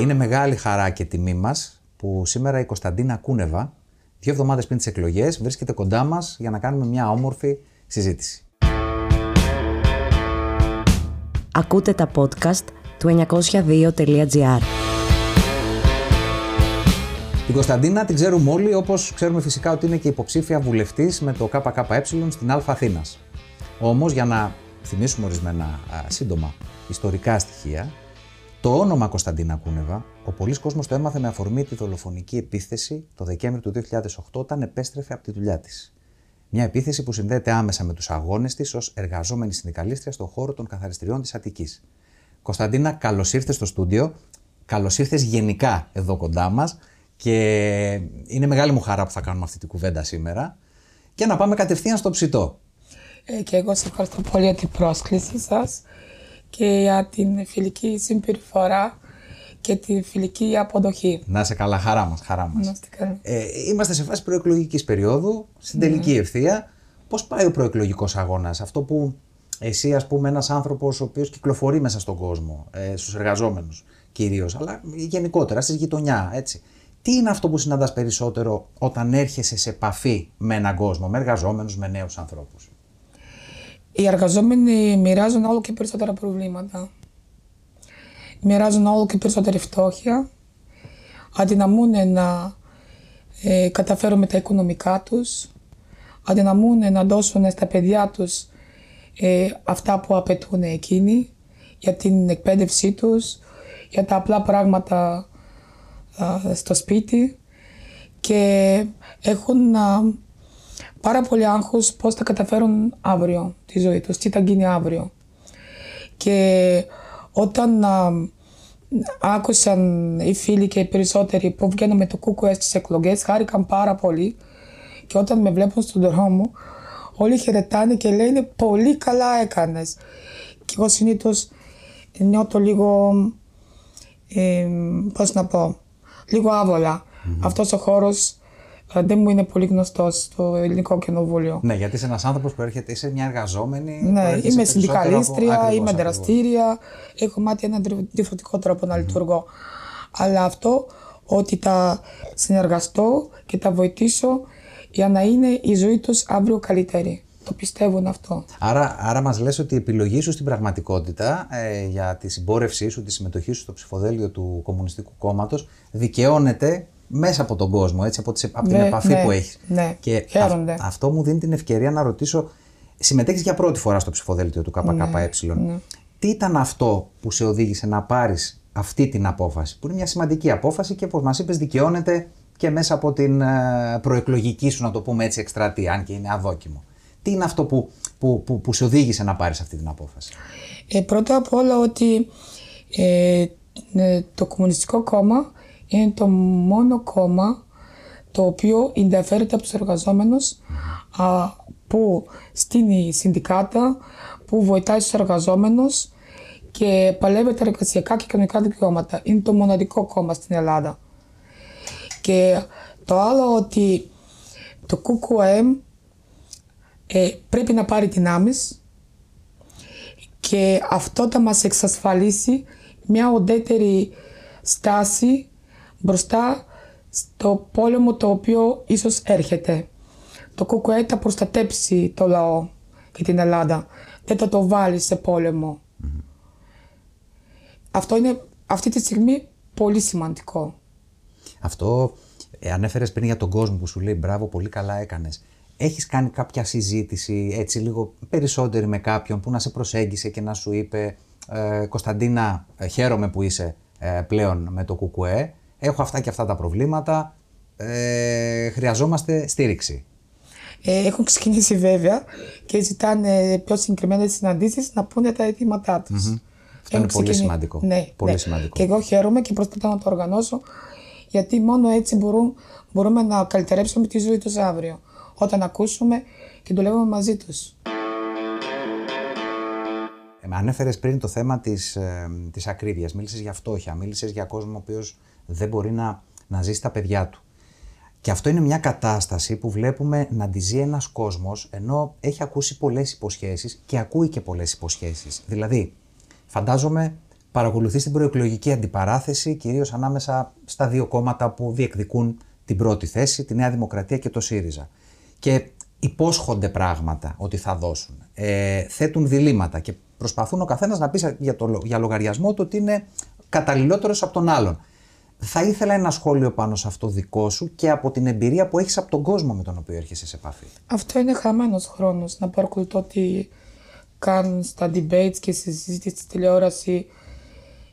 Είναι μεγάλη χαρά και τιμή μας που σήμερα η Κωνσταντίνα Κούνεβα, δύο εβδομάδες πριν τις εκλογές, βρίσκεται κοντά μας για να κάνουμε μια όμορφη συζήτηση. Ακούτε τα podcast του 902.gr. Την Κωνσταντίνα την ξέρουμε όλοι, όπως ξέρουμε φυσικά ότι είναι και υποψήφια βουλευτής με το ΚΚΕ στην Α Αθήνας. Όμως, για να θυμίσουμε ορισμένα α, σύντομα ιστορικά στοιχεία, το όνομα Κωνσταντίνα Κούνεβα, ο πολλής κόσμος το έμαθε με αφορμή τη δολοφονική επίθεση το Δεκέμβριο του 2008 όταν επέστρεφε από τη δουλειά της. Μια επίθεση που συνδέεται άμεσα με τους αγώνες της ως εργαζόμενη συνδικαλίστρια στον χώρο των καθαριστριών της Αττικής. Κωνσταντίνα, καλώς ήρθες στο στούντιο. Καλώς ήρθες γενικά εδώ κοντά μας και είναι μεγάλη μου χαρά που θα κάνουμε αυτή την κουβέντα σήμερα. Και να πάμε κατευθείαν στο ψητό. Ε, και εγώ σε ευχαριστώ πολύ για την πρόσκληση σας και για την φιλική συμπεριφορά και τη φιλική αποδοχή. Να είσαι καλά, χαρά μας. Χαρά μας. Να είστε καλά. Ε, είμαστε σε φάση προεκλογικής περίοδου, στην τελική ευθεία. Πώς πάει ο προεκλογικός αγώνας, αυτό που εσύ, ας πούμε, ένας άνθρωπος ο οποίος κυκλοφορεί μέσα στον κόσμο, ε, στους εργαζόμενους κυρίως, αλλά γενικότερα στη γειτονιά, έτσι. Τι είναι αυτό που συναντάς περισσότερο όταν έρχεσαι σε επαφή με έναν κόσμο, με εργαζόμενους, με νέους ανθρώπους; Οι εργαζόμενοι μοιράζουν όλο και περισσότερα προβλήματα. Μοιράζουν όλο και περισσότερη φτώχεια. Αδυναμούν να ε, καταφέρουν με τα οικονομικά τους. Αδυναμούν να δώσουν στα παιδιά τους ε, αυτά που απαιτούν εκείνοι για την εκπαίδευσή τους, για τα απλά πράγματα στο σπίτι και έχουν πάρα πολύ άγχος πώς θα καταφέρουν αύριο τη ζωή τους, τι θα γίνει αύριο. Και όταν άκουσαν οι φίλοι και οι περισσότεροι που βγαίνουν με το κούκουε στις εκλογές, χάρηκαν πάρα πολύ και όταν με βλέπουν στον δρόμο όλοι χαιρετάνε και λένε πολύ καλά έκανες. Και εγώ συνήθως νιώθω λίγο, ε, πώς να πω, λίγο άβολα. Mm-hmm. Αυτός ο χώρος ε, δεν μου είναι πολύ γνωστό στο ελληνικό κοινοβούλιο. Ναι, γιατί είσαι ένας άνθρωπος που έρχεται, είσαι μια εργαζόμενη. Ναι, είμαι συνδικαλίστρια, από... είμαι δραστήρια. Έχω μάθει έναν διαφορετικό τρόπο να mm-hmm. λειτουργώ. Αλλά αυτό ότι θα συνεργαστώ και θα βοηθήσω για να είναι η ζωή τους αύριο καλύτερη. Το πιστεύουν αυτό. Άρα, άρα μας λες ότι η επιλογή σου στην πραγματικότητα ε, για τη συμπόρευσή σου, τη συμμετοχή σου στο ψηφοδέλτιο του Κομμουνιστικού Κόμματος δικαιώνεται μέσα από τον κόσμο, έτσι, από, τις, από την ναι, επαφή ναι, που έχεις. Ναι, και αυτό μου δίνει την ευκαιρία να ρωτήσω, συμμετέχεις για πρώτη φορά στο ψηφοδέλτιο του ΚΚΕ; Ναι, ναι. Τι ήταν αυτό που σε οδήγησε να πάρεις αυτή την απόφαση, που είναι μια σημαντική απόφαση και όπως μας είπες δικαιώνεται και μέσα από την ε, προεκλογική σου, να το πούμε έτσι, εκστρατεία, αν και είναι αδόκιμο. Τι είναι αυτό που, που, που, που σε οδήγησε να πάρεις αυτή την απόφαση; Ε, πρώτα απ' όλα ότι ε, ε, το Κομμουνιστικό Κόμμα είναι το μόνο κόμμα το οποίο ενδιαφέρεται από τους εργαζόμενους α, που στείνει συνδικάτα, που βοηθάει τους εργαζόμενους και παλεύει τα εργασιακά και κοινωνικά δικαιώματα. Είναι το μοναδικό κόμμα στην Ελλάδα. Και το άλλο ότι το ΚΚΟΕΜ ε, πρέπει να πάρει δυνάμεις και αυτό θα μας εξασφαλίσει μια οντέτερη στάση μπροστά στο πόλεμο το οποίο ίσως έρχεται. Το ΚΚΕ θα προστατέψει το λαό και την Ελλάδα. Δεν θα το βάλει σε πολεμο Αυτό είναι αυτή τη στιγμή πολύ σημαντικό. Αυτό ε, ανέφερες πριν για τον κόσμο που σου λέει μπράβο, πολύ καλά έκανες. Έχεις κάνει κάποια συζήτηση έτσι λίγο περισσότερη με κάποιον που να σε προσέγγισε και να σου είπε ε, Κωνσταντίνα ε, χαίρομαι που είσαι ε, πλέον με το ΚΚΕ, έχω αυτά και αυτά τα προβλήματα, ε, χρειαζόμαστε στήριξη. Ε, έχουν ξεκινήσει βέβαια και ζητάνε πιο συγκεκριμένε συναντήσεις να πούνε τα αιτήματά τους. Mm-hmm. Αυτό είναι πολύ σημαντικό. Ναι, πολύ ναι. σημαντικό. Και εγώ χαίρομαι και προσπαθώ να το οργανώσω γιατί μόνο έτσι μπορούμε, μπορούμε να καλυτερέψουμε τη ζωή τους αύριο όταν ακούσουμε και δουλεύουμε μαζί τους. Ε, Ανέφερες πριν το θέμα της, ε, της ακρίβειας, μίλησες για φτώχεια, μίλησες για κόσμο ο οποίος δεν μπορεί να, να ζήσει τα παιδιά του. Και αυτό είναι μια κατάσταση που βλέπουμε να τη ζει ένας κόσμος ενώ έχει ακούσει πολλές υποσχέσεις και ακούει και πολλές υποσχέσεις. Δηλαδή, φαντάζομαι παρακολουθείς την προεκλογική αντιπαράθεση, κυρίως ανάμεσα στα δύο κόμματα που διεκδικούν την πρώτη θέση, τη Νέα Δημοκρατία και το ΣΥΡΙΖΑ. Και υπόσχονται πράγματα ότι θα δώσουν. Ε, θέτουν διλήμματα και προσπαθούν ο καθένας να πει για, το, για λογαριασμό του ότι είναι καταλληλότερος από τον άλλον. Θα ήθελα ένα σχόλιο πάνω σε αυτό δικό σου και από την εμπειρία που έχεις από τον κόσμο με τον οποίο έρχεσαι σε επαφή. Αυτό είναι χαμένος χρόνος, να παρακολουθώ τι κάνουν στα debates και στη συζήτηση στη τηλεόραση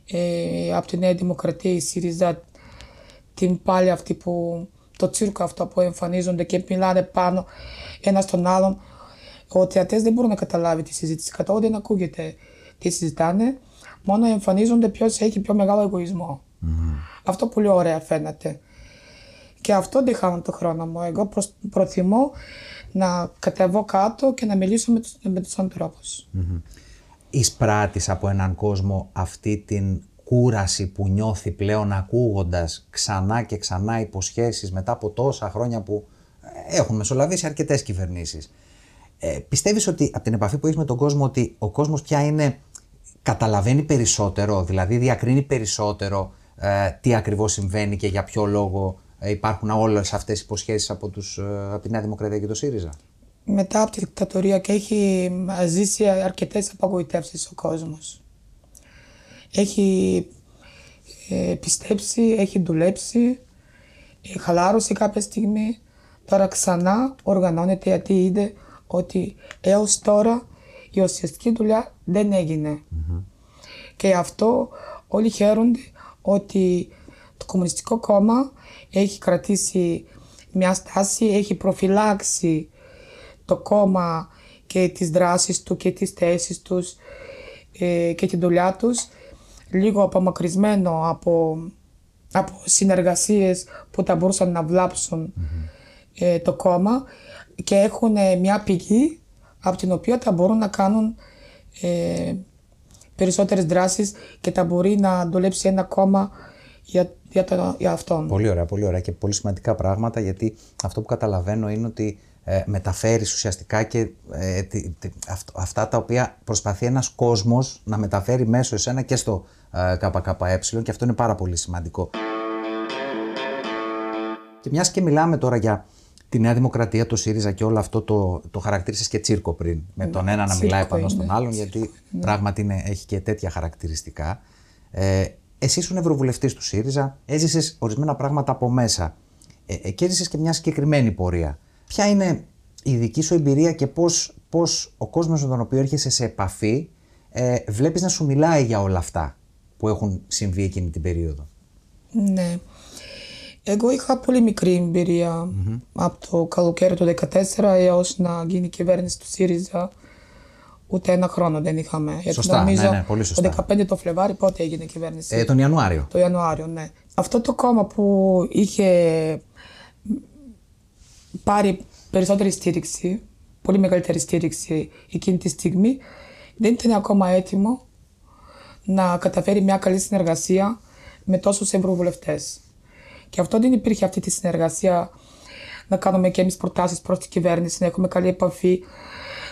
ε, από τη Νέα Δημοκρατία, η ΣΥΡΙΖΑ, την πάλι αυτή που, το τσίρκο αυτό που εμφανίζονται και μιλάνε πάνω ένα στον άλλον. Ο θεατές δεν μπορεί να καταλάβει τη συζήτηση, κατά δεν ακούγεται τι συζητάνε, μόνο εμφανίζονται ποιο έχει πιο μεγάλο εγωισμό. Αυτό πολύ ωραία φαίνεται. Και αυτό δεν χάνω το χρόνο μου. Εγώ προτιμώ να κατεβώ κάτω και να μιλήσω με τους, με τους ανθρώπους. Εισπράττεις από έναν κόσμο αυτή την κούραση που νιώθει πλέον ακούγοντας ξανά και ξανά υποσχέσεις μετά από τόσα χρόνια που έχουν μεσολαβήσει αρκετές κυβερνήσεις. Ε, πιστεύεις ότι από την επαφή που έχεις με τον κόσμο ότι ο κόσμος πια είναι, καταλαβαίνει περισσότερο, δηλαδή διακρίνει περισσότερο ε, τι ακριβώς συμβαίνει και για ποιο λόγο ε, υπάρχουν όλες αυτές οι υποσχέσεις από, τους, ε, από τη Νέα Δημοκρατία και το ΣΥΡΙΖΑ; Μετά από τη δικτατορία και έχει ζήσει αρκετές απογοητεύσεις ο κόσμος. Έχει ε, πιστέψει, έχει δουλέψει, ε, χαλάρωσε κάποια στιγμή. Τώρα ξανά οργανώνεται γιατί είδε ότι έως τώρα η ουσιαστική δουλειά δεν εγινε Και αυτό όλοι χαίρονται ότι το Κομμουνιστικό Κόμμα έχει κρατήσει μια στάση, έχει προφυλάξει το κόμμα και τις δράσεις του και τις θέσεις τους ε, και τη δουλειά τους λίγο απομακρυσμένο από, από συνεργασίες που θα μπορούσαν να βλαψουν ε, το κόμμα και έχουν μια πηγή από την οποία θα μπορούν να κάνουν ε, περισσότερες δράσεις και θα μπορεί να δουλέψει ένα κόμμα για, για, το, για αυτόν. Πολύ ωραία, πολύ ωραία και πολύ σημαντικά πράγματα γιατί αυτό που καταλαβαίνω είναι ότι ε, μεταφέρεις ουσιαστικά και ε, αυτά τα οποία προσπαθεί ένας κόσμος να μεταφέρει μέσω εσένα και στο ε, ΚΚΕ και αυτό είναι πάρα πολύ σημαντικό. Και μιας και μιλάμε τώρα για τη Νέα Δημοκρατία, το ΣΥΡΙΖΑ και όλο αυτό το, το χαρακτήρισες και τσίρκο πριν. Με ναι, τον ένα να μιλάει πάνω στον άλλον, γιατί ναι. πράγματι είναι, έχει και τέτοια χαρακτηριστικά. Ε, εσύ ήσουν ευρωβουλευτής του ΣΥΡΙΖΑ, έζησες ορισμένα πράγματα από μέσα. Ε, ε, και έζησες και μια συγκεκριμένη πορεία. Ποια είναι η δική σου εμπειρία και πώς πώς ο κόσμος με τον οποίο έρχεσαι σε επαφή ε, βλέπεις να σου μιλάει για όλα αυτά που έχουν συμβεί εκείνη την περίοδο; Ναι. Εγώ είχα πολύ μικρή από το καλοκαίρι του 2014 έως να γίνει κυβέρνηση του ΣΥΡΙΖΑ. Ούτε ένα χρόνο δεν είχαμε. Σωστά, νομίζω ναι, ναι, πολύ σωστά. Το 15 το Φλεβάρι πότε έγινε η κυβέρνηση; Ε, τον Ιανουάριο. Το Ιανουάριο, ναι. Αυτό το κόμμα που είχε πάρει περισσότερη στήριξη, πολύ μεγαλύτερη στήριξη εκείνη τη στιγμή, δεν ήταν ακόμα έτοιμο να καταφέρει μια καλή συνεργασία με τόσους ευρωβουλευτές. Και αυτό δεν υπήρχε αυτή τη συνεργασία να κάνουμε και εμείς προτάσεις προς την κυβέρνηση, να έχουμε καλή επαφή,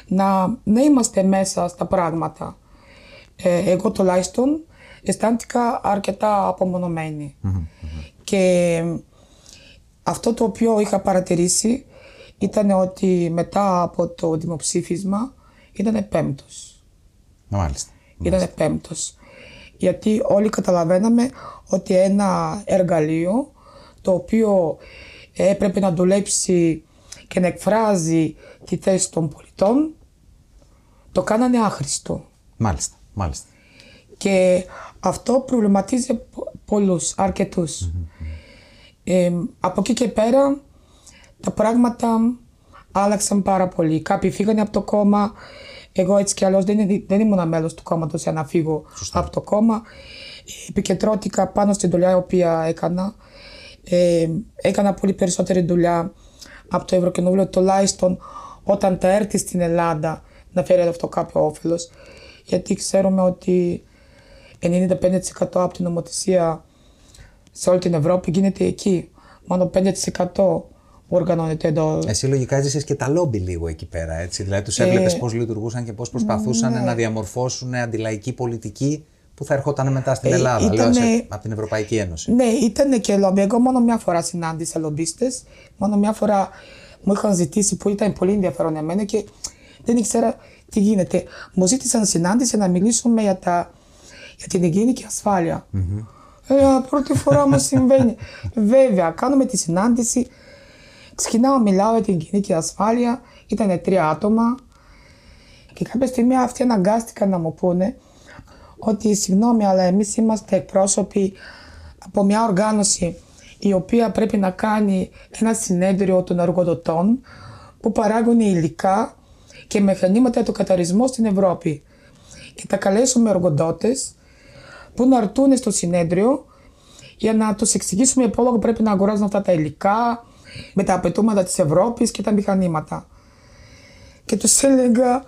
να, να είμαστε μέσα στα πράγματα. Ε, εγώ τουλάχιστον αισθάνθηκα αρκετά Και αυτό το οποίο είχα παρατηρήσει ήταν ότι μετά από το δημοψήφισμα ήταν πέμπτος. Μάλιστα. Ήταν πέμπτος. Γιατί όλοι καταλαβαίναμε ότι ένα εργαλείο το οποίο έπρεπε να δουλέψει και να εκφράζει τη θέση των πολιτών, το κάνανε άχρηστο. Μάλιστα, μάλιστα. Και αυτό προβληματίζει πολλούς, Ε, από εκεί και πέρα τα πράγματα άλλαξαν πάρα πολύ. Κάποιοι φύγανε από το κόμμα. Εγώ έτσι κι αλλιώς δεν, δεν ήμουν μέλος του κόμματος για να φύγω από το κόμμα. Επικεντρώθηκα πάνω στην δουλειά η οποία έκανα. Ε, έκανα πολύ περισσότερη δουλειά από το Ευρωκοινοβούλιο, τουλάχιστον όταν θα έρθει στην Ελλάδα να φέρει αυτό κάποιο όφελος. Γιατί ξέρουμε ότι 95% από την νομοθεσία σε όλη την Ευρώπη γίνεται εκεί. Μόνο 5% οργανώνεται εδώ. Εσύ λογικά ζήσει και τα λόμπι λίγο εκεί πέρα. Έτσι. Δηλαδή τους έβλεπες ε, πώς λειτουργούσαν και πώς προσπαθούσαν ναι. να διαμορφώσουν αντιλαϊκή πολιτική που θα ερχόταν μετά στην Ε, Ελλάδα, λέω, ήτανε- σε- από την Ευρωπαϊκή Ένωση. Ναι, ήταν και λόμπι. Εγώ μόνο μια φορά συνάντησα λομπίστες. Μόνο μια φορά μου είχαν ζητήσει που ήταν πολύ ενδιαφέρον εμένα και δεν ήξερα τι γίνεται. Μου ζήτησαν συνάντηση να μιλήσουμε για, τα, για την υγιεινή και ασφάλεια. Ε, πρώτη φορά μου συμβαίνει. Βέβαια, κάνουμε τη συνάντηση. Ξεκινάω, μιλάω για την υγιεινή και ασφάλεια. Ήταν τρία άτομα. Και κάποια στιγμή αυτοί αναγκάστηκαν να μου πούνε ότι συγγνώμη, αλλά εμείς είμαστε εκπρόσωποι από μια οργάνωση η οποία πρέπει να κάνει ένα συνέδριο των εργοδοτών που παράγουν υλικά και μηχανήματα για το καταρισμό στην Ευρώπη. Και θα καλέσουμε εργοδότες που να έρθουν στο συνέδριο για να τους εξηγήσουμε πόσο πρέπει να αγοράζουν αυτά τα υλικά με τα απαιτούμενα της Ευρώπης και τα μηχανήματα. Και τους έλεγα,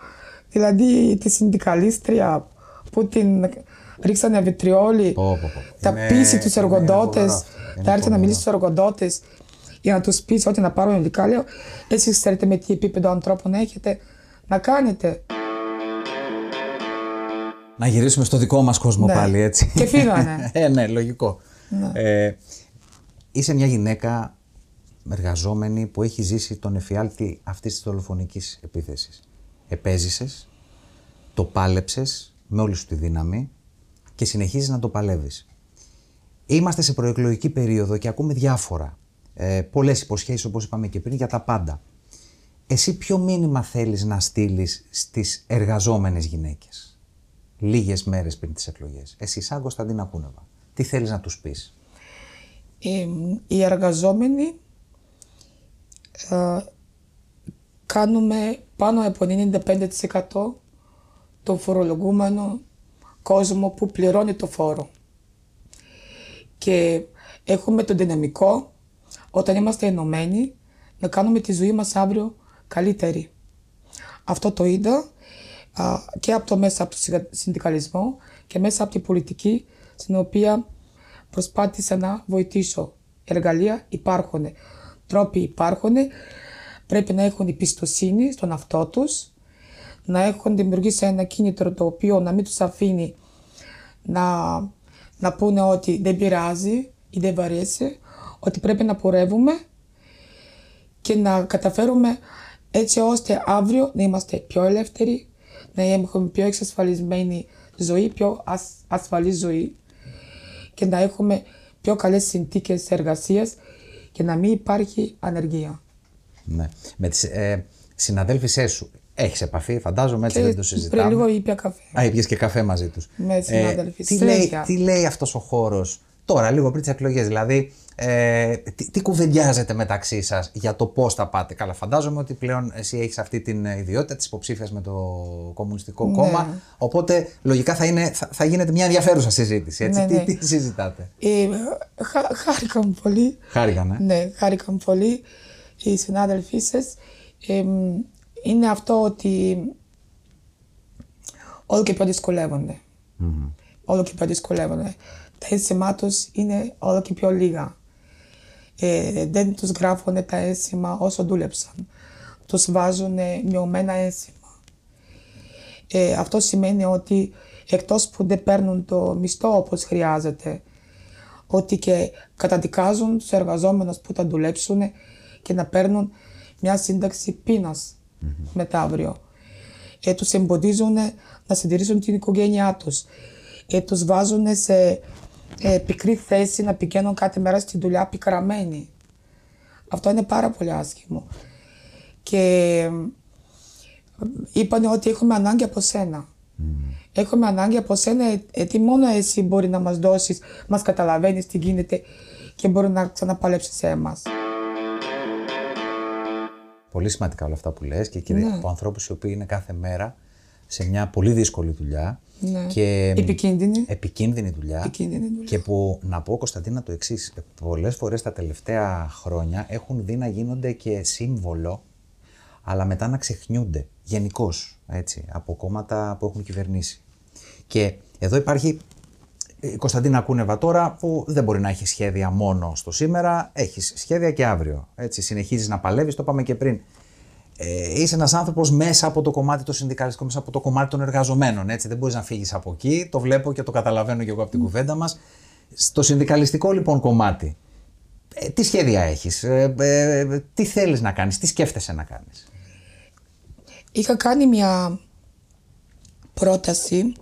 δηλαδή τη συνδικαλίστρια που την ρίξανε βιτριόλι, Πω, πω, πω. τα Είναι- πείσει τους είναι εργοδότες, φοβερό. Είναι θα έρθει να φοβερό. μιλήσει στους εργοδότες για να τους πείσει ότι να πάρουν υλικά. Λέω, εσείς ξέρετε με τι επίπεδο ανθρώπων έχετε να κάνετε. Να γυρίσουμε στο δικό μας κόσμο Ναι. πάλι, έτσι. Και φύγανε. ε, ναι, λογικό. Ε, είσαι μια γυναίκα εργαζόμενη που έχει ζήσει τον εφιάλτη αυτής της δολοφονικής επίθεσης. Επέζησες, το πάλεψες με όλη σου τη δύναμη και συνεχίζεις να το παλεύεις. Είμαστε σε προεκλογική περίοδο και ακούμε διάφορα. Ε, πολλές υποσχέσεις όπως είπαμε και πριν για τα πάντα. Εσύ ποιο μήνυμα θέλεις να στείλεις στις εργαζόμενες γυναίκες λίγες μέρες πριν τις εκλογές; Εσύ σαν Κωνσταντίνα Κούνεβα. Τι θέλεις να τους πεις; Ε, οι εργαζόμενοι ε, κάνουμε πάνω από 95% το φορολογούμενο κόσμο που πληρώνει το φόρο. Και έχουμε το δυναμικό όταν είμαστε ενωμένοι να κάνουμε τη ζωή μας αύριο καλύτερη. Αυτό το είδα α, και από το μέσα από το συνδα- συνδικαλισμό και μέσα από την πολιτική στην οποία προσπάθησα να βοηθήσω. Εργαλεία υπάρχουν, τρόποι υπάρχουν, πρέπει να έχουν εμπιστοσύνη στον αυτό τους, να έχουν δημιουργήσει ένα κίνητρο το οποίο να μην τους αφήνει να, να πούνε ότι δεν πειράζει ή δεν βαρέσει, ότι πρέπει να πορεύουμε και να καταφέρουμε έτσι ώστε αύριο να είμαστε πιο ελεύθεροι, να έχουμε πιο εξασφαλισμένη ζωή, πιο ασ, ασφαλή ζωή και να έχουμε πιο καλές συνθήκες εργασίας και να μην υπάρχει ανεργία. Ναι. Με τις ε, συναδέλφισές σου έχεις επαφή, φαντάζομαι έτσι δεν το πριν συζητάμε. λίγο ήπια καφέ. Α, ήπιες και καφέ μαζί τους. Με συνάδελφοι, τι, λέει, συνέχεια. τι λέει αυτός ο χώρος τώρα, λίγο πριν τις εκλογές, δηλαδή ε, τι, τι κουβεντιάζετε μεταξύ σας για το πώς θα πάτε; Καλά, φαντάζομαι ότι πλέον εσύ έχεις αυτή την ε, ιδιότητα της υποψήφιας με το Κομμουνιστικό Ναι. Κόμμα, οπότε λογικά θα, είναι, θα, θα γίνεται μια ενδιαφέρουσα συζήτηση, έτσι. Ναι, τι, ναι. τι συζητάτε; Ε, χα, χάρηκα μου πολύ. Χάρηκανε. Ναι, χάρηκα μου πολύ οι συνάδελφοί σας. Είναι αυτό ότι όλο και πιο δυσκολεύονται. Όλο και πιο δυσκολεύονται. Τα αίσθημά τους είναι όλο και πιο λίγα. Ε, δεν τους γράφουν τα αίσθημα όσο δούλεψαν. Τους βάζουν μειωμένα αίσθημα. Ε, αυτό σημαίνει ότι εκτός που δεν παίρνουν το μισθό όπως χρειάζεται, ότι και καταδικάζουν τους εργαζόμενους που θα δουλέψουν και να παίρνουν μια σύνταξη πείνας μετά αύριο. Ε, τους εμποδίζουν να συντηρήσουν την οικογένειά τους. Ε, τους βάζουν σε ε, πικρή θέση να πηγαίνουν κάθε μέρα στη δουλειά πικραμένοι. Αυτό είναι πάρα πολύ άσχημο. Και είπαν ότι έχουμε ανάγκη από σένα. Έχουμε ανάγκη από σένα γιατί μόνο εσύ μπορεί να μας δώσεις, μας καταλαβαίνεις τι γίνεται και μπορεί να ξαναπαλέψεις σε εμάς. Πολύ σημαντικά όλα αυτά που λες και κύριε, Ναι. από ανθρώπους οι οποίοι είναι κάθε μέρα σε μια πολύ δύσκολη δουλειά Ναι. και Επικίνδυνη. επικίνδυνη δουλειά Επικίνδυνη δουλειά. και που να πω Κωνσταντίνα το εξής. πολλές φορές τα τελευταία χρόνια έχουν δει να γίνονται και σύμβολο αλλά μετά να ξεχνιούνται γενικώς από κόμματα που έχουν κυβερνήσει. Και εδώ υπάρχει η Κωνσταντίνα Κούνεβα τώρα που δεν μπορεί να έχει σχέδια μόνο στο σήμερα, έχεις σχέδια και αύριο. Έτσι, συνεχίζεις να παλεύεις, το είπαμε και πριν. ε, είσαι ένας άνθρωπος μέσα από το κομμάτι το συνδικαλιστικό, μέσα από το κομμάτι των εργαζομένων. Έτσι. Δεν μπορείς να φύγεις από εκεί. Το βλέπω και το καταλαβαίνω και εγώ από την κουβέντα μας. Στο συνδικαλιστικό λοιπόν κομμάτι, ε, τι σχέδια έχεις, ε, ε, τι θέλεις να κάνεις, τι σκέφτεσαι να κάνεις; Είχα κάνει μια πρόταση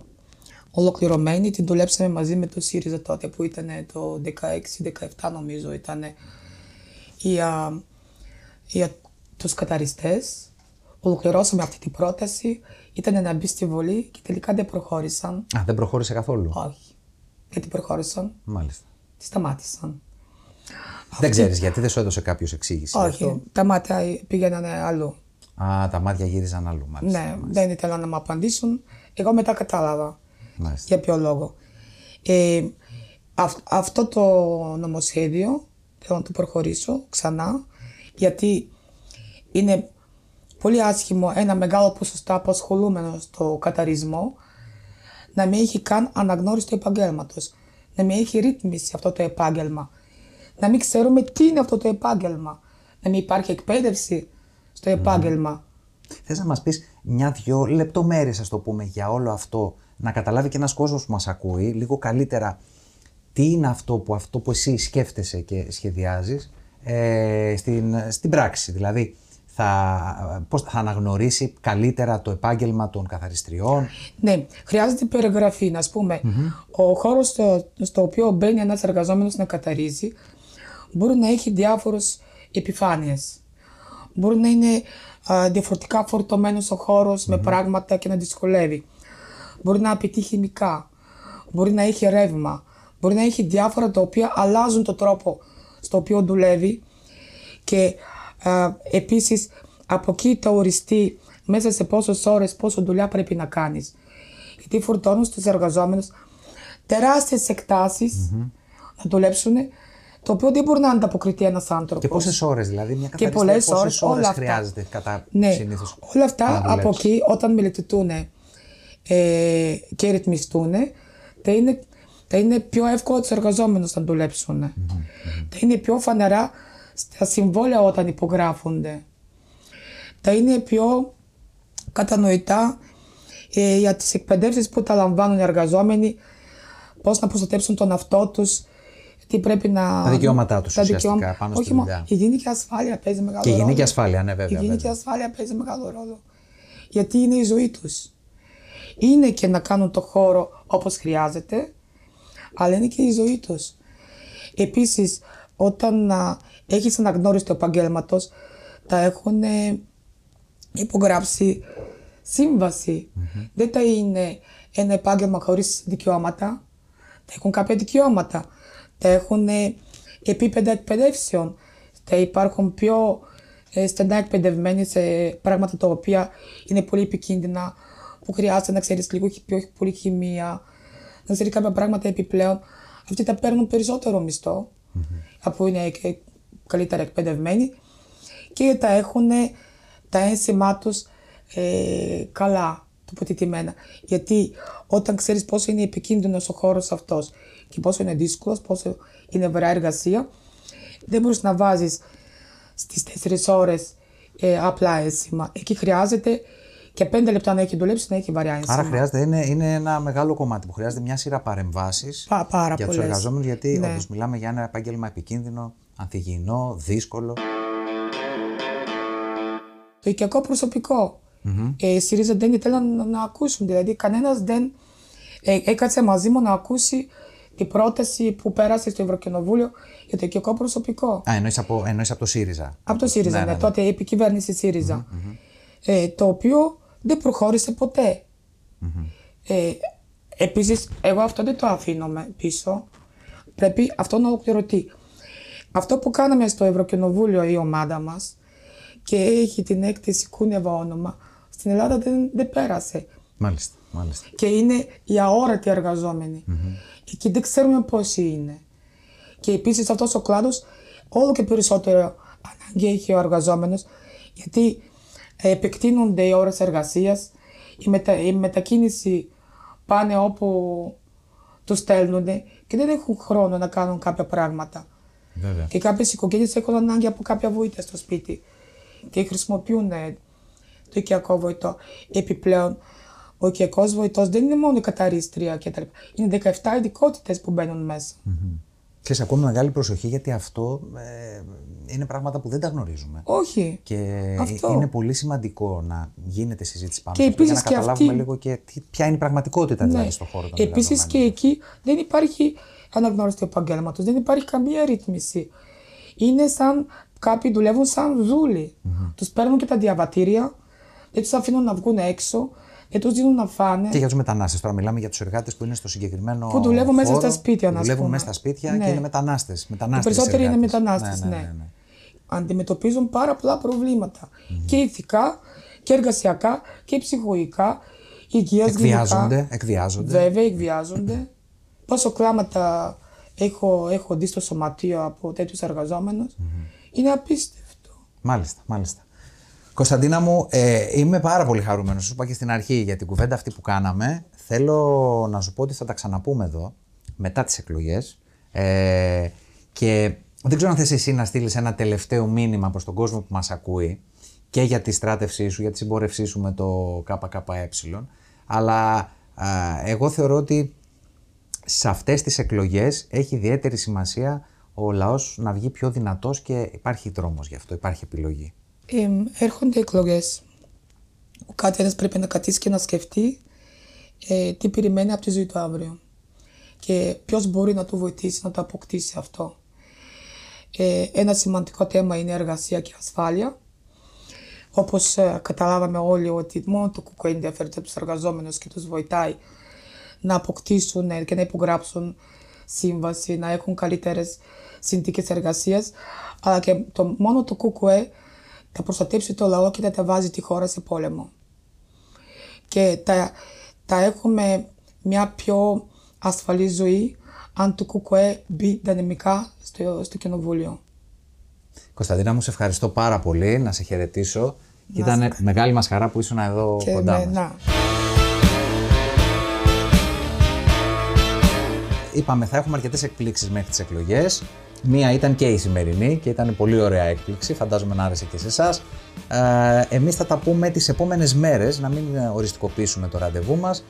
ολοκληρωμένη, την δουλέψαμε μαζί με το ΣΥΡΙΖΑ τότε που ήταν το 16-17 νομίζω ήταν για, για τους καταριστές. Ολοκληρώσαμε αυτή την πρόταση, ήταν να μπει στη Βολή και τελικά δεν προχώρησαν. Α, δεν προχώρησε καθόλου; Όχι. Γιατί προχώρησαν, Μάλιστα. τη σταμάτησαν. Δεν ξέρεις γιατί δεν σου έδωσε κάποιος εξήγηση. γι' αυτό; Όχι, τα μάτια πήγαιναν αλλού. Α, τα μάτια γύριζαν αλλού. Μάλιστα. Ναι, δεν ήθελαν να μου απαντήσουν. Εγώ μετά κατάλαβα Μάλιστα. για ποιο λόγο. Ε, αυ- αυτό το νομοσχέδιο θέλω να το προχωρήσω ξανά γιατί είναι πολύ άσχημο ένα μεγάλο ποσοστό απασχολούμενο στο καταρισμό να μην έχει καν αναγνώριση του επαγγέλματος. Να μην έχει ρύθμιση αυτό το επάγγελμα. Να μην ξέρουμε τι είναι αυτό το επάγγελμα. Να μην υπάρχει εκπαίδευση στο επάγγελμα. Θες να μας πεις μια-δυο λεπτομέρειες, ας το πούμε, για όλο αυτό, να καταλάβει και ένας κόσμος που μας ακούει λίγο καλύτερα τι είναι αυτό που, αυτό που εσύ σκέφτεσαι και σχεδιάζεις ε, στην, στην πράξη. Δηλαδή, θα, πώς, θα αναγνωρίσει καλύτερα το επάγγελμα των καθαριστριών. Ναι, χρειάζεται περιγραφή. Να πούμε, ο χώρος στο, στο οποίο μπαίνει ένας εργαζόμενος να καταρρίζει μπορεί να έχει διάφορες επιφάνειες. Μπορεί να είναι α, διαφορετικά φορτωμένος ο χώρος με πράγματα και να δυσκολεύει. Μπορεί να απαιτεί χημικά. Μπορεί να έχει ρεύμα. Μπορεί να έχει διάφορα τα οποία αλλάζουν τον τρόπο στο οποίο δουλεύει και α, επίσης από εκεί το οριστεί μέσα σε πόσες ώρες, πόσο δουλειά πρέπει να κάνεις. Γιατί φορτώνουν στους εργαζόμενους τεράστιες εκτάσεις να δουλέψουν, το οποίο δεν μπορεί να ανταποκριθεί ένας άνθρωπος. Και πόσες ώρες, δηλαδή, μια Και καθαρίστρια πολλές πόσες ώρες, ώρες όλα αυτά. χρειάζεται κατά Ναι, συνήθως όλα αυτά να από δουλέψει. εκεί όταν μελετηθούν ε, και ρυθμιστούν, θα είναι, θα είναι πιο εύκολο τους εργαζόμενους να δουλέψουν. Θα είναι πιο φανερά στα συμβόλαια όταν υπογράφονται. Θα είναι πιο κατανοητά ε, για τις εκπαιδεύσεις που τα λαμβάνουν οι εργαζόμενοι, πώς να προστατέψουν τον αυτό τους, τι πρέπει να... Τα δικαιώματά τους τα ουσιαστικά δικαιώμα- πάνω στη Όχι μόνο, δουλειά. η υγιεινή και ασφάλεια παίζει μεγάλο Και ρόλο. υγιεινή και ασφάλεια, ναι, βέβαια. Η υγιεινή και βέβαια. ασφάλεια παίζει μεγάλο ρόλο. Γιατί είναι η ζωή τους. Είναι και να κάνουν το χώρο όπως χρειάζεται, αλλά είναι και η ζωή τους. Επίσης, όταν έχεις αναγνώριση του επαγγέλματος, θα έχουν ε, υπογράψει σύμβαση. Δεν θα είναι ένα επάγγελμα χωρίς δικαιώματα. Θα έχουν κάποια δικαιώματα. Θα έχουν ε, επίπεδα εκπαιδεύσεων. Θα υπάρχουν πιο ε, στενά εκπαιδευμένοι σε πράγματα τα οποία είναι πολύ επικίνδυνα, που χρειάζεται να ξέρεις λίγο χι- πιο πολύ χημεία, να ξέρεις κάποια πράγματα επιπλέον. Αυτοί θα παίρνουν περισσότερο μισθό, αφού είναι και καλύτερα εκπαιδευμένοι και θα έχουν τα ένσημά τους ε, καλά τοποθετημένα. Γιατί όταν ξέρεις πόσο είναι επικίνδυνος ο χώρος αυτός και πόσο είναι δύσκολος, πόσο είναι βαριά εργασία, δεν μπορείς να βάζεις στις 4 ώρες ε, απλά ένσημα. Εκεί χρειάζεται και 5 λεπτά να έχει δουλέψει να έχει βαριά ένσημα. Άρα χρειάζεται, είναι, είναι ένα μεγάλο κομμάτι που χρειάζεται μια σειρά παρεμβάσεις Πα- πάρα για τους πολλές. εργαζόμενους, γιατί Ναι. όντως μιλάμε για ένα επάγγελμα επικίνδυνο, ανθυγιεινό, δύσκολο. Το οικιακό προσωπικό. Ε, οι ΣΥΡΙΖΑ δεν ήθελαν να, να ακούσουν. Δηλαδή, κανένας δεν ε, έκατσε μαζί μου να ακούσει την πρόταση που πέρασε στο Ευρωκοινοβούλιο για το οικιακό προσωπικό. Α, εννοείς από, εννοείς από το ΣΥΡΙΖΑ. Από το ΣΥΡΙΖΑ, ναι, ναι, ναι. τότε η επικυβέρνηση ΣΥΡΙΖΑ. Ε, το οποίο δεν προχώρησε ποτέ. Ε, επίσης, εγώ αυτό δεν το αφήνω με πίσω. Πρέπει αυτό να ολοκληρωθεί. Αυτό που κάναμε στο Ευρωκοινοβούλιο η ομάδα μας και έχει την έκθεση Κούνεβα όνομα, στην Ελλάδα δεν, δεν πέρασε. Μάλιστα, μάλιστα. Και είναι οι αόρατοι εργαζόμενοι. Και δεν ξέρουμε πόσοι είναι. Και επίσης αυτός ο κλάδος όλο και περισσότερο ανάγκη έχει ο εργαζόμενος, γιατί ε, επεκτείνονται οι ώρες εργασίας, η, μετα, η μετακίνηση πάνε όπου τους στέλνουν και δεν έχουν χρόνο να κάνουν κάποια πράγματα. Βέβαια. Και κάποιες οικογένειες έχουν ανάγκη από κάποια βοήθεια στο σπίτι και χρησιμοποιούν ε, το οικιακό βοηθό. Επιπλέον, ο οικιακός βοηθός δεν είναι μόνο η καταρρίστρια κτλ. Είναι 17 ειδικότητες που μπαίνουν μέσα. Ξέρεις, ακόμη μεγάλη προσοχή γιατί αυτό ε, είναι πράγματα που δεν τα γνωρίζουμε. Όχι. Και Αυτό. είναι πολύ σημαντικό να γίνεται συζήτηση πάνω Και σε αυτό για να επίσης και καταλάβουμε αυτή- λίγο και τι, ποια είναι η πραγματικότητα δηλαδή στον χώρο των Επίσης Ναι. και εργαζομένων. εκεί δεν υπάρχει αναγνώριση του επαγγέλματος, δεν υπάρχει καμία ρύθμιση. Είναι σαν κάποιοι δουλεύουν σαν ζούλοι. Τους παίρνουν και τα διαβατήρια, δεν τους αφήνουν να βγουν έξω, δεν τους δίνουν να φάνε. Και για τους μετανάστες. Τώρα μιλάμε για τους εργάτες που είναι στο συγκεκριμένο. Που δουλεύουν μέσα χώρο, στα σπίτια, που να Δουλεύουν πούμε. μέσα στα σπίτια Ναι. και είναι μετανάστες. Οι μετανάστες περισσότεροι είναι εργάτες. μετανάστες. Ναι, Αντιμετωπίζουν πάρα πολλά προβλήματα. Και ηθικά, και εργασιακά, και ψυχολογικά, υγείας Εκβιάζονται, εκβιάζονται. Βέβαια, εκβιάζονται. Πόσο κλάματα έχω, έχω δει στο σωματείο από τέτοιους εργαζόμενους. Είναι απίστευτο. Μάλιστα, μάλιστα. Κωνσταντίνα μου, ε, είμαι πάρα πολύ χαρούμενος. Σου είπα και στην αρχή για την κουβέντα αυτή που κάναμε. Θέλω να σου πω ότι θα τα ξαναπούμε εδώ μετά τις εκλογές. Ε, και δεν ξέρω αν θες εσύ να στείλεις ένα τελευταίο μήνυμα προς τον κόσμο που μας ακούει και για τη στράτευσή σου, για τη συμπόρευσή σου με το ΚΚΕ. Αλλά α, εγώ θεωρώ ότι σε αυτές τις εκλογές έχει ιδιαίτερη σημασία ο λαός να βγει πιο δυνατός και υπάρχει δρόμος γι' αυτό, υπάρχει επιλογή. Ε, έρχονται εκλογές. Ο κάθε ένας πρέπει να καθίσει και να σκεφτεί ε, τι περιμένει από τη ζωή του αύριο. Και ποιος μπορεί να του βοηθήσει να το αποκτήσει αυτό. Ε, ένα σημαντικό θέμα είναι η εργασία και η ασφάλεια. Όπως καταλάβαμε όλοι ότι μόνο το ΚΚΕ ενδιαφέρεται τους εργαζόμενους και τους βοηθάει να αποκτήσουν ε, και να υπογράψουν σύμβαση, να έχουν καλύτερες συνθήκες εργασίας. Αλλά και το, μόνο το ΚΚΕ θα προστατεύσει το λαό και θα τα βάζει τη χώρα σε πόλεμο. Και θα, θα έχουμε μια πιο ασφαλή ζωή αν το ΚΚΕ μπει δυναμικά στο, στο κοινοβούλιο. Κωνσταντίνα μου, σε ευχαριστώ πάρα πολύ, να σε χαιρετήσω. Και ήταν μεγάλη μας χαρά που ήσουν εδώ Και κοντά με- μας. να. Είπαμε, θα έχουμε αρκετές εκπλήξεις μέχρι τις εκλογές. Μία ήταν και η σημερινή και ήταν πολύ ωραία έκπληξη, φαντάζομαι να άρεσε και σε εσάς. Ε, εμείς θα τα πούμε τις επόμενες μέρες, να μην ε, οριστικοποιήσουμε το ραντεβού μας.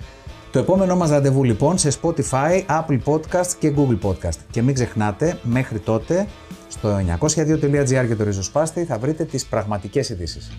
Το επόμενό μας ραντεβού λοιπόν σε Spotify, Apple Podcast και Google Podcast. Και μην ξεχνάτε, μέχρι τότε, στο 902.gr και το ριζοσπάστη θα βρείτε τις πραγματικές ειδήσεις.